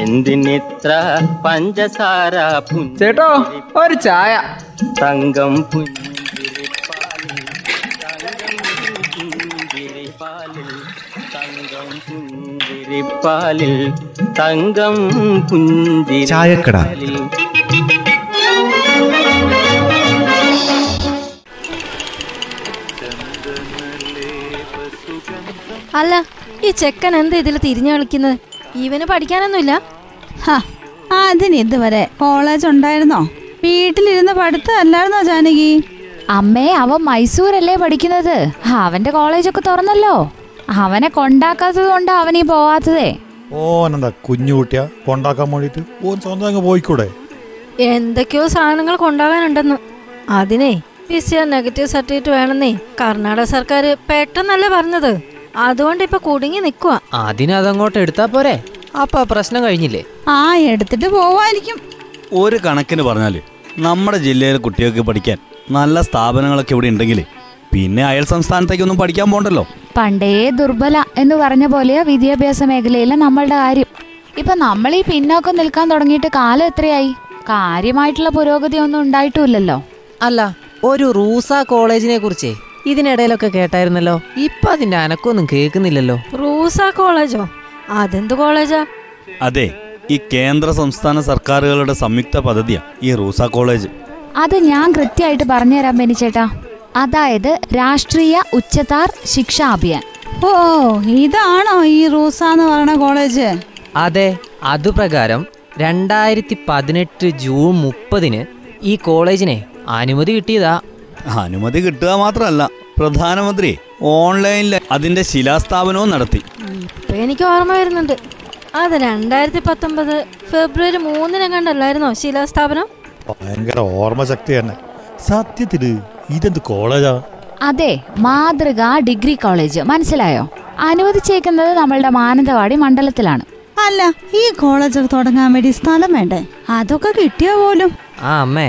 എന്തിനിത്ര പഞ്ചസാര ചേട്ടോ ഒരു ചായ തങ്കം പുഞ്ചിരിപ്പാലിൽ തങ്കം പുഞ്ചിരിപ്പാലിൽ തങ്കം. പുഞ്ചിരിപ്പാലിൽ അല്ല ഈ ചെക്കൻ എന്താ ഇതിൽ തിരിഞ്ഞു കളിക്കുന്നത് ഇവന് പഠിക്കാനൊന്നുമില്ല. ഹ, അതിന് ഇതുവരെ കോളേജ് ഉണ്ടായിരുന്നോ? വീട്ടിലിരുന്ന് പഠിത്തം അല്ലായിരുന്നോ ജാനകി? അമ്മേ അവൻ മൈസൂരല്ലേ പഠിക്കുന്നത്? അവന്റെ കോളേജൊക്കെ തുറന്നല്ലോ. അവനെ കൊണ്ടാക്കാത്തത് കൊണ്ട് അവനീ പോവാത്തതേ. ഓനെന്താ കുഞ്ഞുകുട്ടിയാ കൊണ്ടാക്കാൻ വേണ്ടിട്ട് ഓൻ സ്വന്തം അങ്ങ് പോയിക്കൂടെ? എന്തൊക്കെയോ സാധനങ്ങൾ കൊണ്ടാകാനുണ്ടെന്ന് അതിനെ P C R negative certificate വേണമെന്നേ Karnataka സർക്കാർ പെട്ടെന്നല്ലേ പറഞ്ഞത്. അതുകൊണ്ട് ഇപ്പൊ കുടുങ്ങി നിക്കുവാ. അതിനതങ്ങോട്ട് എടുത്താ പോരെ? അപ്പൊ പ്രശ്നം കഴിഞ്ഞില്ലേ? ആ എടുത്തിട്ട് പോവായിരിക്കും. ഒരു കണക്കിന് പറഞ്ഞാൽ നമ്മുടെ ജില്ലയിലെ കുട്ടികൾക്ക് പഠിക്കാൻ നല്ല സ്ഥാപനങ്ങളൊക്കെ ഇവിടെ ഉണ്ടെങ്കിൽ പിന്നെ അയൽ സംസ്ഥാനത്തേക്കൊന്നും പഠിക്കാൻ പോണ്ടല്ലോ. പണ്ടേ ദുർബല എന്ന് പറഞ്ഞ പോലെയാ വിദ്യാഭ്യാസ മേഖലയിലെ നമ്മളുടെ കാര്യം. ഇപ്പൊ നമ്മൾ ഈ പിന്നോക്കം നിൽക്കാൻ തുടങ്ങിയിട്ട് കാലം എത്രയായി? കാര്യമായിട്ടുള്ള പുരോഗതി ഒന്നും ഉണ്ടായിട്ടുമില്ലല്ലോ അല്ല ഒരു റൂസ കോളേജിനെ കുറിച്ചേ ഇതിനിടയിലൊക്കെ കേട്ടായിരുന്നല്ലോ. ഇപ്പൊ അതിന്റെ അനക്കൊന്നും കേൾക്കുന്നില്ലല്ലോ. റൂസ കോളേജോ? അതെന്ത് കോളേജാ? അതെ ഈ കേന്ദ്ര സംസ്ഥാന സർക്കാരുകളുടെ സംയുക്ത പദ്ധതിയാ ഈ റൂസ കോളേജ്. അത് ഞാൻ കൃത്യമായിട്ട് പറഞ്ഞുതരാം ബെനിച്ചേട്ടാ. അതായത് രാഷ്ട്രീയ ഉച്ചതാർ ശിക്ഷാ അഭിയാൻ. ഓ ഇതാണോ ഈ റൂസ എന്ന് പറയുന്ന കോളേജ്? അതെ അതുപ്രകാരം രണ്ടായിരത്തി പതിനെട്ട് ജൂൺ മുപ്പതിന് ഈ കോളേജിനെ അനുമതി കിട്ടിയതാ. അനുമതി കിട്ടുക മാത്രമല്ല പ്രധാനമന്ത്രി ഓൺലൈനിൽ അതിന്റെ ശിലാസ്ഥാപനവും നടത്തി. ഇപ്പൊ എനിക്ക് ഓർമ്മ വരുന്നുണ്ട്. അത് രണ്ടായിരത്തി പത്തൊമ്പത് ഫെബ്രുവരി മൂന്നിനെങ്ങാണ്ടല്ലായിരുന്നോ ശിലാസ്ഥാപനം ഭയങ്കര ഓർമ്മശക്തി തന്നെ. സത്യത്തിൽ ഇതെന്ത് കോളേജാ? അതെ മാതൃക ഡിഗ്രി കോളേജ്. മനസ്സിലായോ? അനുവദിച്ചേക്കുന്നത് നമ്മളുടെ മാനന്തവാടി മണ്ഡലത്തിലാണ്. അല്ല ഈ കോളേജ് തുടങ്ങാൻ വേണ്ടി സ്ഥലം വേണ്ടേ? അതൊക്കെ കിട്ടിയോ പോലും. ആ അമ്മേ.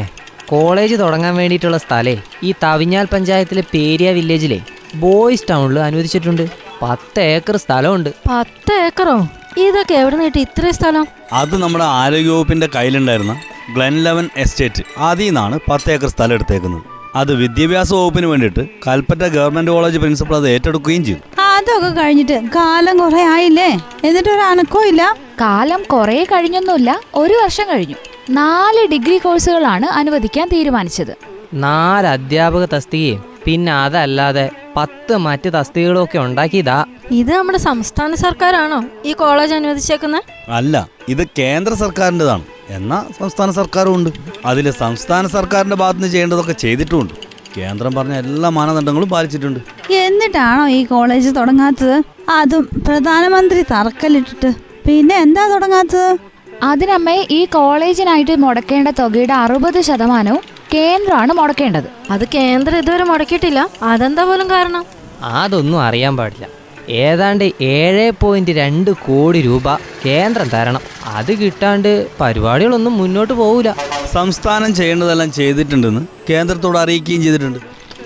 കോളേജ് തുടങ്ങാൻ വേണ്ടിയിട്ടുള്ള സ്ഥലേ ഈ തവിഞ്ഞാൽ പഞ്ചായത്തിലെ പേരിയ വില്ലേജിലെ ബോയ്സ് ടൗണിൽ അനുവദിച്ചിട്ടുണ്ട്. പത്ത് ഏക്കർ സ്ഥലമുണ്ട്. പത്ത് ഏക്കറോ? ഇതൊക്കെ എവിടെ നിന്ന് കിട്ടി ഇത്രയും സ്ഥലം? അത് നമ്മുടെ ആരോഗ്യവകുപ്പിന്റെ കയ്യിലുണ്ടായിരുന്ന ഗ്ലെൻ ലെവൻ എസ്റ്റേറ്റ്. അതിൽ നിന്നാണ് പത്ത് ഏക്കർ സ്ഥലം എടുത്തേക്കുന്നത്. അത് വിദ്യാഭ്യാസ വകുപ്പിന് വേണ്ടിയിട്ട് കൽപ്പറ്റ ഗവൺമെന്റ് കോളേജ് പ്രിൻസിപ്പൾ അത് ഏറ്റെടുക്കുകയും ചെയ്തു. അതൊക്കെ കഴിഞ്ഞിട്ട് കാലം കുറെ ആയില്ലേ? എന്നിട്ട് ഒരു അനക്കവും ഇല്ല? കാലം കുറെ കഴിഞ്ഞൊന്നുമില്ല. ഒരു വർഷം കഴിഞ്ഞു. നാല് ഡിഗ്രി കോഴ്സുകളാണ് അനുവദിക്കാൻ തീരുമാനിച്ചത്. നാല് അധ്യാപക തസ്തികയും പിന്നെ അതല്ലാതെ പത്ത് മറ്റ് തസ്തികകളും ഒക്കെ ഉണ്ടാക്കിയതാ. ഇത് നമ്മുടെ സംസ്ഥാന സർക്കാരാണോ ഈ കോളേജ് അനുവദിച്ചേക്കുന്നത് അല്ല ഇത് കേന്ദ്ര സർക്കാരിന്റെതാണ്. എന്നാ സംസ്ഥാന സർക്കാരും ഉണ്ട് അതിൽ സംസ്ഥാന സർക്കാരിന്റെ ഭാഗത്തുനിന്ന് ചെയ്യേണ്ടതൊക്കെ ചെയ്തിട്ടുണ്ട്. കേന്ദ്രം പറഞ്ഞ എല്ലാ മാനദണ്ഡങ്ങളും പാലിച്ചിട്ടുണ്ട്. എന്നിട്ടാണോ ഈ കോളേജ് തുടങ്ങാത്തത്? അതും പ്രധാനമന്ത്രി തറക്കല്ലിട്ടിട്ട്. പിന്നെ എന്താ തുടങ്ങാത്തത്? അതിനമ്മേ ഈ കോളേജിനായിട്ട് മുടക്കേണ്ട തുകയുടെ അറുപത് ശതമാനവും കേന്ദ്രമാണ് മുടക്കേണ്ടത്. അത് കേന്ദ്രം ഇതുവരെ മുടക്കിയിട്ടില്ല. അതെന്താ പോലും കാരണം? അതൊന്നും അറിയാൻ പാടില്ല. ഏതാണ്ട് ഏഴ് പോയിന്റ് രണ്ട് കോടി രൂപ കേന്ദ്രം തരണം. അത് കിട്ടാണ്ട് പരിപാടികളൊന്നും മുന്നോട്ട് പോവില്ല സംസ്ഥാനം ചെയ്യേണ്ടതെല്ലാം ചെയ്തിട്ടുണ്ടെന്ന് കേന്ദ്രത്തോട് അറിയിക്കുകയും ചെയ്തിട്ടുണ്ട്.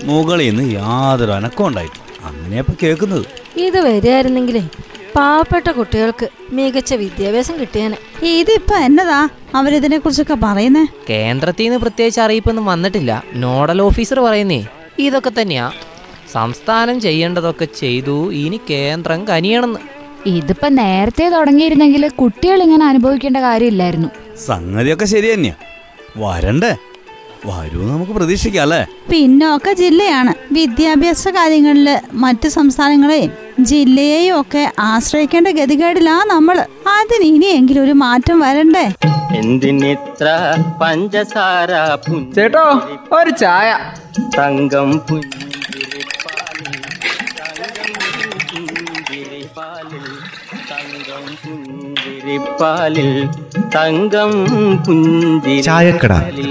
മുകളിൽ നിന്ന് യാതൊരു അനക്കം ഉണ്ടായിട്ടില്ല. അങ്ങനെയപ്പോൾ കേൾക്കുന്നത്. ഇത് വരികയായിരുന്നെങ്കിലേ പാവപ്പെട്ട കുട്ടികൾക്ക് മികച്ച വിദ്യാഭ്യാസം കിട്ടിയേനെ. ഇതിപ്പോ എന്നതാ അവരിതിനെ കുറിച്ചൊക്കെ പറയുന്നേ? കേന്ദ്രത്തിൽ നിന്ന് പ്രത്യേകിച്ച് അറിയിപ്പൊന്നും വന്നിട്ടില്ല. നോഡൽ ഓഫീസർ പറയുന്നേ ഇതൊക്കെ തന്നെയാ. സംസ്ഥാനം ചെയ്യേണ്ടതൊക്കെ ചെയ്തു ഇനി കേന്ദ്രം കനിയണമെന്ന് ഇതിപ്പോ നേരത്തെ തുടങ്ങിയിരുന്നെങ്കിൽ കുട്ടികൾ ഇങ്ങനെ അനുഭവിക്കേണ്ട കാര്യമില്ലായിരുന്നു. സംഗതിയൊക്കെ ശരി തന്നെയാ. വരണ്ടേ? വരൂ നമുക്ക് പ്രതീക്ഷിക്കാം അല്ലേ? പിന്നോക്ക ജില്ലയാണ്. വിദ്യാഭ്യാസ കാര്യങ്ങളിൽ മറ്റു സംസ്ഥാനങ്ങളെയും ജില്ലയെയും ഒക്കെ ആശ്രയിക്കേണ്ട ഗതികേടിലാ നമ്മൾ അതിന് ഇനിയെങ്കിലും ഒരു മാറ്റം വരണ്ടേ? എന്തിനിത്ര പഞ്ചസാര ചേട്ടോ ഒരു ചായ. തങ്കം പുഞ്ചിരിപ്പാലിൽ തങ്കം പുഞ്ചിരിപ്പാലിൽ തങ്കം പുഞ്ചിരിപ്പാലിൽ തങ്കം ചായക്കട. പുഞ്ചിരിപ്പാലിൽ